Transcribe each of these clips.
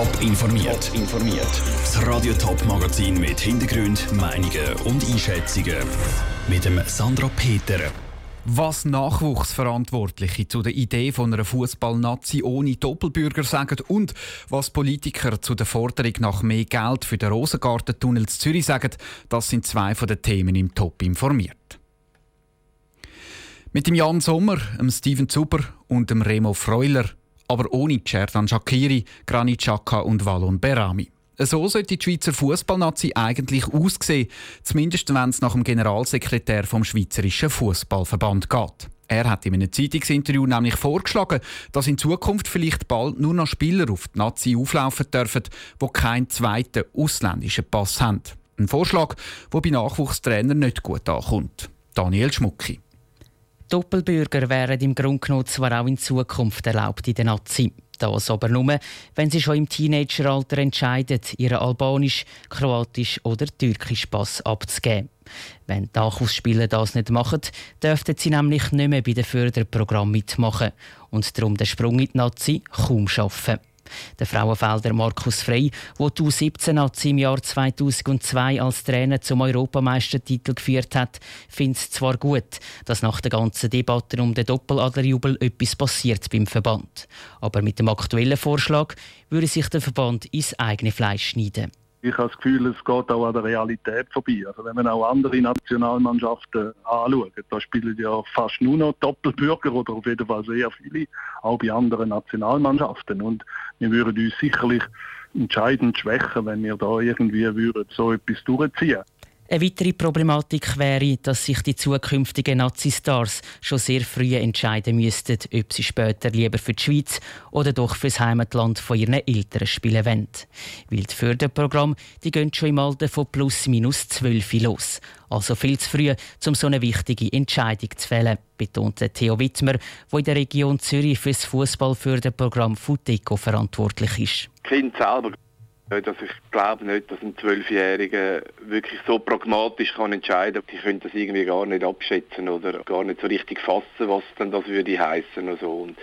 Top informiert. informiert. Das Radio Top Magazin mit Hintergrund, Meinungen und Einschätzungen mit dem Sandra Peter. Was Nachwuchsverantwortliche zu der Idee von einer Fußballnazi ohne Doppelbürger sagen und was Politiker zu der Forderung nach mehr Geld für den Rosengartentunnel in Zürich sagen, das sind zwei von den Themen im Top informiert. Mit dem Jan Sommer, dem Steven Zuber und dem Remo Freuler, aber ohne Cerdan Shakiri, Granit Xhaka und Valon Berami. So sollte die Schweizer Fußballnazi eigentlich aussehen, zumindest wenn es nach dem Generalsekretär vom Schweizerischen Fußballverband geht. Er hat in einem Zeitungsinterview nämlich vorgeschlagen, dass in Zukunft vielleicht bald nur noch Spieler auf die Nazi auflaufen dürfen, die keinen zweiten ausländischen Pass haben. Ein Vorschlag, der bei Nachwuchstrainern nicht gut ankommt. Daniel Schmucki. Doppelbürger wären im Grunde genommen zwar auch in Zukunft erlaubt in der Nazi. Das aber nur, wenn sie schon im Teenageralter entscheiden, ihren albanisch, kroatisch oder türkisch Pass abzugeben. Wenn die Nachwuchsspieler das nicht machen, dürften sie nämlich nicht mehr bei den Förderprogrammen mitmachen und darum den Sprung in die Nazi kaum schaffen. Der Frauenfelder Markus Frey, der die U17 im Jahr 2002 als Trainer zum Europameistertitel geführt hat, findet es zwar gut, dass nach der ganzen Debatte um den Doppeladlerjubel etwas passiert beim Verband. Aber mit dem aktuellen Vorschlag würde sich der Verband ins eigene Fleisch schneiden. Ich habe das Gefühl, es geht auch an der Realität vorbei. Also wenn man auch andere Nationalmannschaften anschaut, da spielen ja fast nur noch Doppelbürger oder auf jeden Fall sehr viele, auch bei anderen Nationalmannschaften. Und wir würden uns sicherlich entscheidend schwächen, wenn wir da irgendwie würden so etwas durchziehen würden. Eine weitere Problematik wäre, dass sich die zukünftigen Nazi-Stars schon sehr früh entscheiden müssten, ob sie später lieber für die Schweiz oder doch für das Heimatland von ihren Eltern spielen wollen. Weil die Förderprogramme die gehen schon im Alter von plus minus zwölf los. Also viel zu früh, um so eine wichtige Entscheidung zu fällen, betonte Theo Wittmer, der in der Region Zürich für das Fußballförderprogramm Futeco verantwortlich ist. Kind selber also ich glaube nicht, dass ein Zwölfjähriger wirklich so pragmatisch kann entscheiden kann. Die können das irgendwie gar nicht abschätzen oder gar nicht so richtig fassen, was dann das würde heißen und so. Und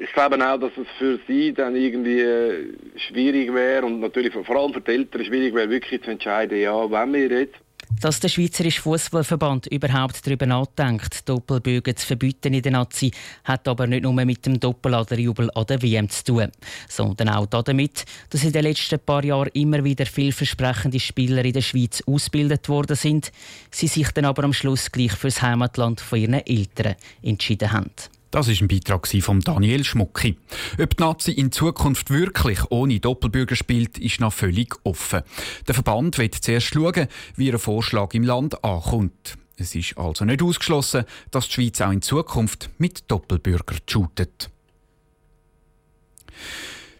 ich glaube auch, dass es für sie dann irgendwie äh, schwierig wäre und natürlich vor allem für die Eltern schwierig wäre, wirklich zu entscheiden, ja, wenn wir jetzt dass der Schweizerische Fußballverband überhaupt darüber nachdenkt, Doppelbögen zu verbieten in der Nazi, hat aber nicht nur mit dem Doppeladerjubel an der WM zu tun, sondern auch damit, dass in den letzten paar Jahren immer wieder vielversprechende Spieler in der Schweiz ausgebildet worden sind, sie sich dann aber am Schluss gleich fürs Heimatland von ihren Eltern entschieden haben. Das ist ein Beitrag von Daniel Schmucki. Ob die Nazi in Zukunft wirklich ohne Doppelbürger spielt, ist noch völlig offen. Der Verband wird zuerst schauen, wie ihr Vorschlag im Land ankommt. Es ist also nicht ausgeschlossen, dass die Schweiz auch in Zukunft mit Doppelbürger shootet.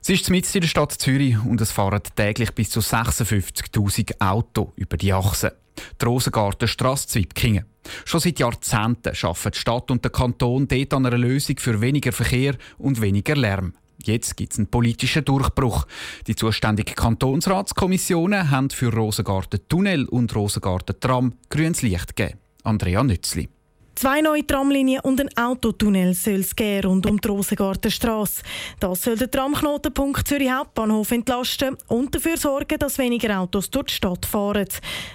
Es ist mitten in der Stadt Zürich und es fahren täglich bis zu 56.000 Autos über die Achse. Die Rosengartenstrasse Zwipkingen. Schon seit Jahrzehnten arbeiten die Stadt und der Kanton dort an einer Lösung für weniger Verkehr und weniger Lärm. Jetzt gibt es einen politischen Durchbruch. Die zuständigen Kantonsratskommissionen haben für Rosengarten Tunnel und Rosengarten Tram grünes Licht gegeben. Andrea Nützli. Zwei neue Tramlinien und ein Autotunnel soll es geben rund um die Rosengartenstrasse. Das soll den Tramknotenpunkt Zürich Hauptbahnhof entlasten und dafür sorgen, dass weniger Autos durch die Stadt fahren.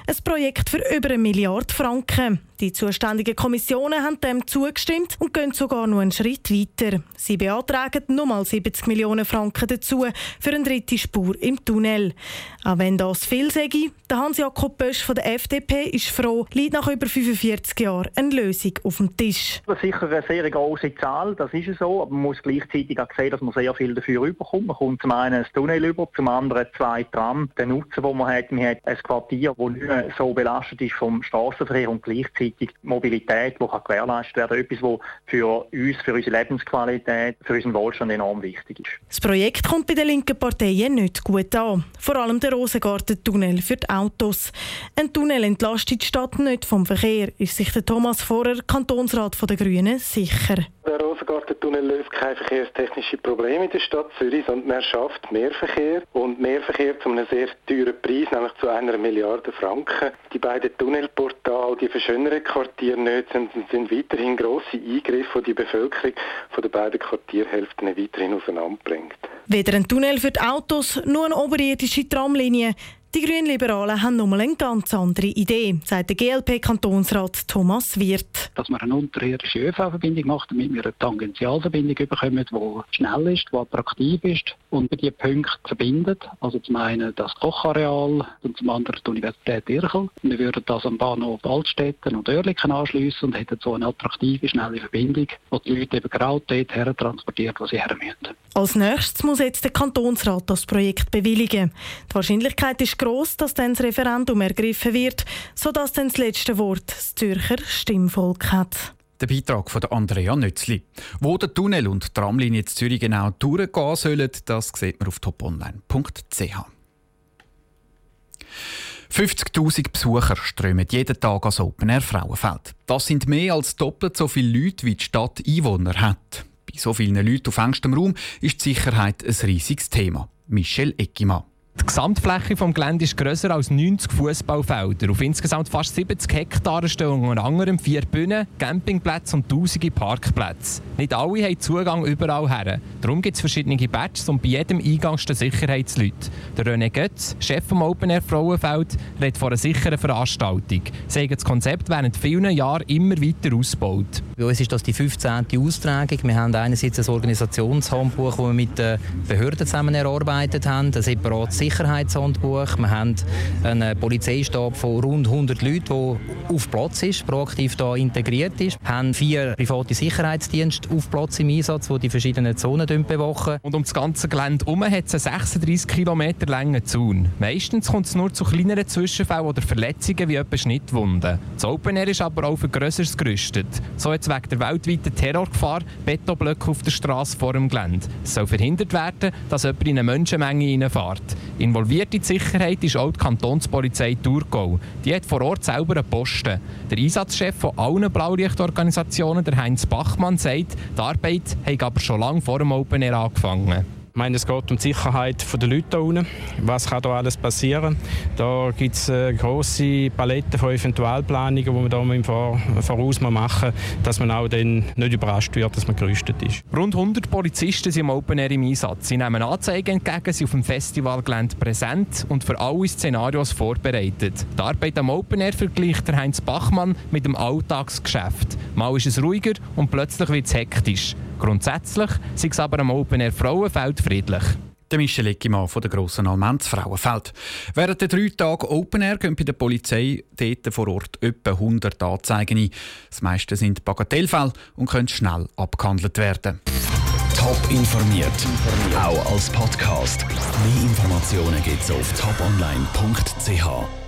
Ein Projekt für über eine Milliarde Franken. Die zuständigen Kommissionen haben dem zugestimmt und gehen sogar noch einen Schritt weiter. Sie beantragen nochmal 70 Millionen Franken dazu für eine dritte Spur im Tunnel. Auch wenn das viel sage, der Hans-Jakob Bösch von der FDP ist froh, liegt nach über 45 Jahren eine Lösung auf dem Tisch. Das ist sicher eine sehr große Zahl, das ist so, aber man muss gleichzeitig auch sehen, dass man sehr viel dafür überkommt. Man kommt zum einen ein Tunnel über, zum anderen zwei Tram. Der Nutzen, den man hat, man hat ein Quartier, das nicht mehr so belastet ist vom Straßenverkehr und gleichzeitig gleichzeitig Mobilität, die kann gewährleistet werden Etwas, was für uns, für unsere Lebensqualität, für unseren Wohlstand enorm wichtig ist. Das Projekt kommt bei den linken Parteien nicht gut an. Vor allem der Rosengarten-Tunnel für die Autos. Ein Tunnel entlastet die Stadt nicht vom Verkehr, ist sich der Thomas Vorer, Kantonsrat der Grünen, sicher. Der Rosengartentunnel löst keine verkehrstechnischen Probleme in der Stadt Zürich, sondern er schafft mehr Verkehr und mehr Verkehr zu einem sehr teuren Preis, nämlich zu einer Milliarde Franken. Die beiden Tunnelportale, die verschönern Quartiere nicht, sondern sind weiterhin grosse Eingriffe, die die Bevölkerung von den beiden Quartierhälften weiterhin auseinanderbringt. Weder ein Tunnel für die Autos, noch eine oberirdische Tramlinie. Die Grünliberalen haben nochmal eine ganz andere Idee, sagt der GLP-Kantonsrat Thomas Wirth. Dass man eine unterirdische ÖV-Verbindung macht, damit wir eine Tangentialverbindung bekommen, die schnell ist, die attraktiv ist und die Punkte verbindet. Also zum einen das Kochareal und zum anderen die Universität Irchel. Wir würden das am Bahnhof Altstetten und Oerlikon anschliessen und hätten so eine attraktive, schnelle Verbindung, die die Leute eben genau dort her transportiert, wo sie her müssen. Als nächstes muss jetzt der Kantonsrat das Projekt bewilligen. Die Wahrscheinlichkeit ist groß, dass dann das Referendum ergriffen wird, sodass dann das letzte Wort das Zürcher Stimmvolk hat. Der Beitrag von Andrea Nützli. Wo der Tunnel und die Tramlinie in Zürich genau durchgehen sollen, das sieht man auf toponline.ch. 50.000 Besucher strömen jeden Tag ans Open Air Frauenfeld. Das sind mehr als doppelt so viele Leute, wie die Stadt Einwohner hat. So vielen Leuten auf engstem Raum ist die Sicherheit ein riesiges Thema. Michel Eckimann. Die Gesamtfläche des Geländes ist grösser als 90 Fußballfelder. Auf insgesamt fast 70 Hektar stehen unter anderem vier Bühnen, Campingplätze und tausende Parkplätze. Nicht alle haben Zugang überall her. Darum gibt es verschiedene Badges und bei jedem Eingang stehen Sicherheitsleute. Der René Götz, Chef vom Open Air Frauenfeld, redet von einer sicheren Veranstaltung. Sie das Konzept während vielen Jahren immer weiter ausgebaut. Bei uns ist das die 15. Austragung. Wir haben einerseits ein Organisationshandbuch, das wir mit den Behörden zusammen erarbeitet haben, ein separates Sicherheitshandbuch. Wir haben einen Polizeistab von rund 100 Leuten, der auf Platz ist, proaktiv da integriert ist. Wir haben vier private Sicherheitsdienste auf Platz im Einsatz, die die verschiedenen Zonen bewachen. Und um das ganze Gelände herum hat es einen 36 km langen Zaun. Meistens kommt es nur zu kleineren Zwischenfällen oder Verletzungen wie etwa Schnittwunden. Das Open Air ist aber auch für Größeres gerüstet. So hat es wegen der weltweiten Terrorgefahr Betonblöcke auf der Straße vor dem Gelände. Es soll verhindert werden, dass jemand in eine Menschenmenge reinfährt. Involviert in die Sicherheit ist auch die Kantonspolizei Thurgau. Die hat vor Ort selber einen Posten. Der Einsatzchef von allen Blaulichtorganisationen, der Heinz Bachmann, sagt, die Arbeit hat aber schon lange vor dem Open Air angefangen. Ich meine, es geht um die Sicherheit der Leute hier unten. Was kann da alles passieren? Da gibt es eine grosse Palette von Eventualplanungen, die man da im Voraus machen muss, dass man auch dann nicht überrascht wird, dass man gerüstet ist. Rund 100 Polizisten sind im Open Air im Einsatz. Sie nehmen Anzeigen entgegen, sind auf dem Festivalgelände präsent und für alle Szenarios vorbereitet. Die Arbeit am Open Air vergleicht Heinz Bachmann mit dem Alltagsgeschäft. Mal ist es ruhiger und plötzlich wird es hektisch. Grundsätzlich sei es aber am Open Air Frauenfeld friedlich. Der Michel Eckimann von der grossen Almenz Frauenfeld. Während der drei Tage Open Air gehen bei der Polizei dort vor Ort etwa 100 Anzeigen ein. Das meiste sind Bagatellfälle und können schnell abgehandelt werden. Top informiert, auch als Podcast. Mehr Informationen gibt es auf toponline.ch.